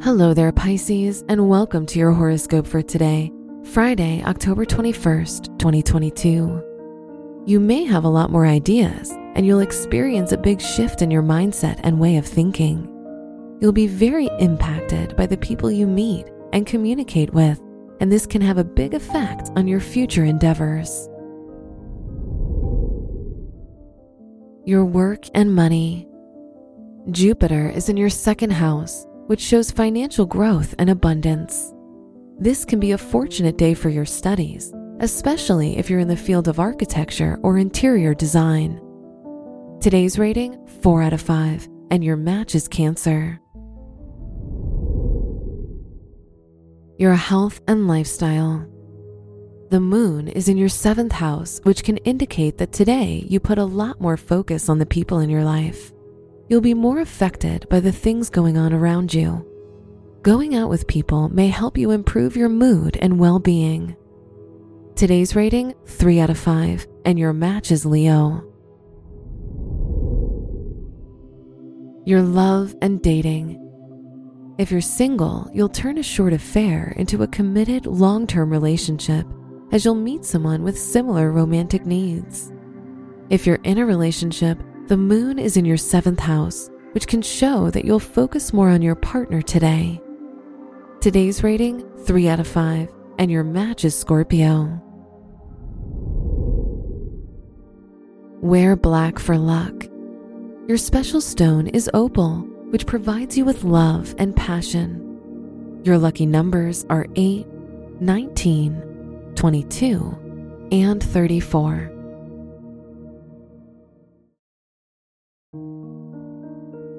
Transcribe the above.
Hello there, Pisces, and welcome to your horoscope for today, Friday, October 21st, 2022. You may have a lot more ideas, and you'll experience a big shift in your mindset and way of thinking. You'll be very impacted by the people you meet and communicate with, and this can have a big effect on your future endeavors. Your work and money. Jupiter is in your second house, which shows financial growth and abundance. This can be a fortunate day for your studies, especially if you're in the field of architecture or interior design. Today's rating 4 out of 5, and your match is Cancer. Your health and lifestyle. The moon is in your seventh house, which can indicate that today you put a lot more focus on the people in your life. You'll be more affected by the things going on around you. Going out with people may help you improve your mood and well being. Today's rating 3 out of 5, and your match is Leo. Your love and dating. If you're single, you'll turn a short affair into a committed long term relationship as you'll meet someone with similar romantic needs. If you're in a relationship, the moon is in your seventh house, which can show that you'll focus more on your partner today. Today's rating 3 out of 5, and your match is Scorpio. Wear black for luck. Your special stone is opal, which provides you with love and passion. Your lucky numbers are 8, 19, 22, and 34.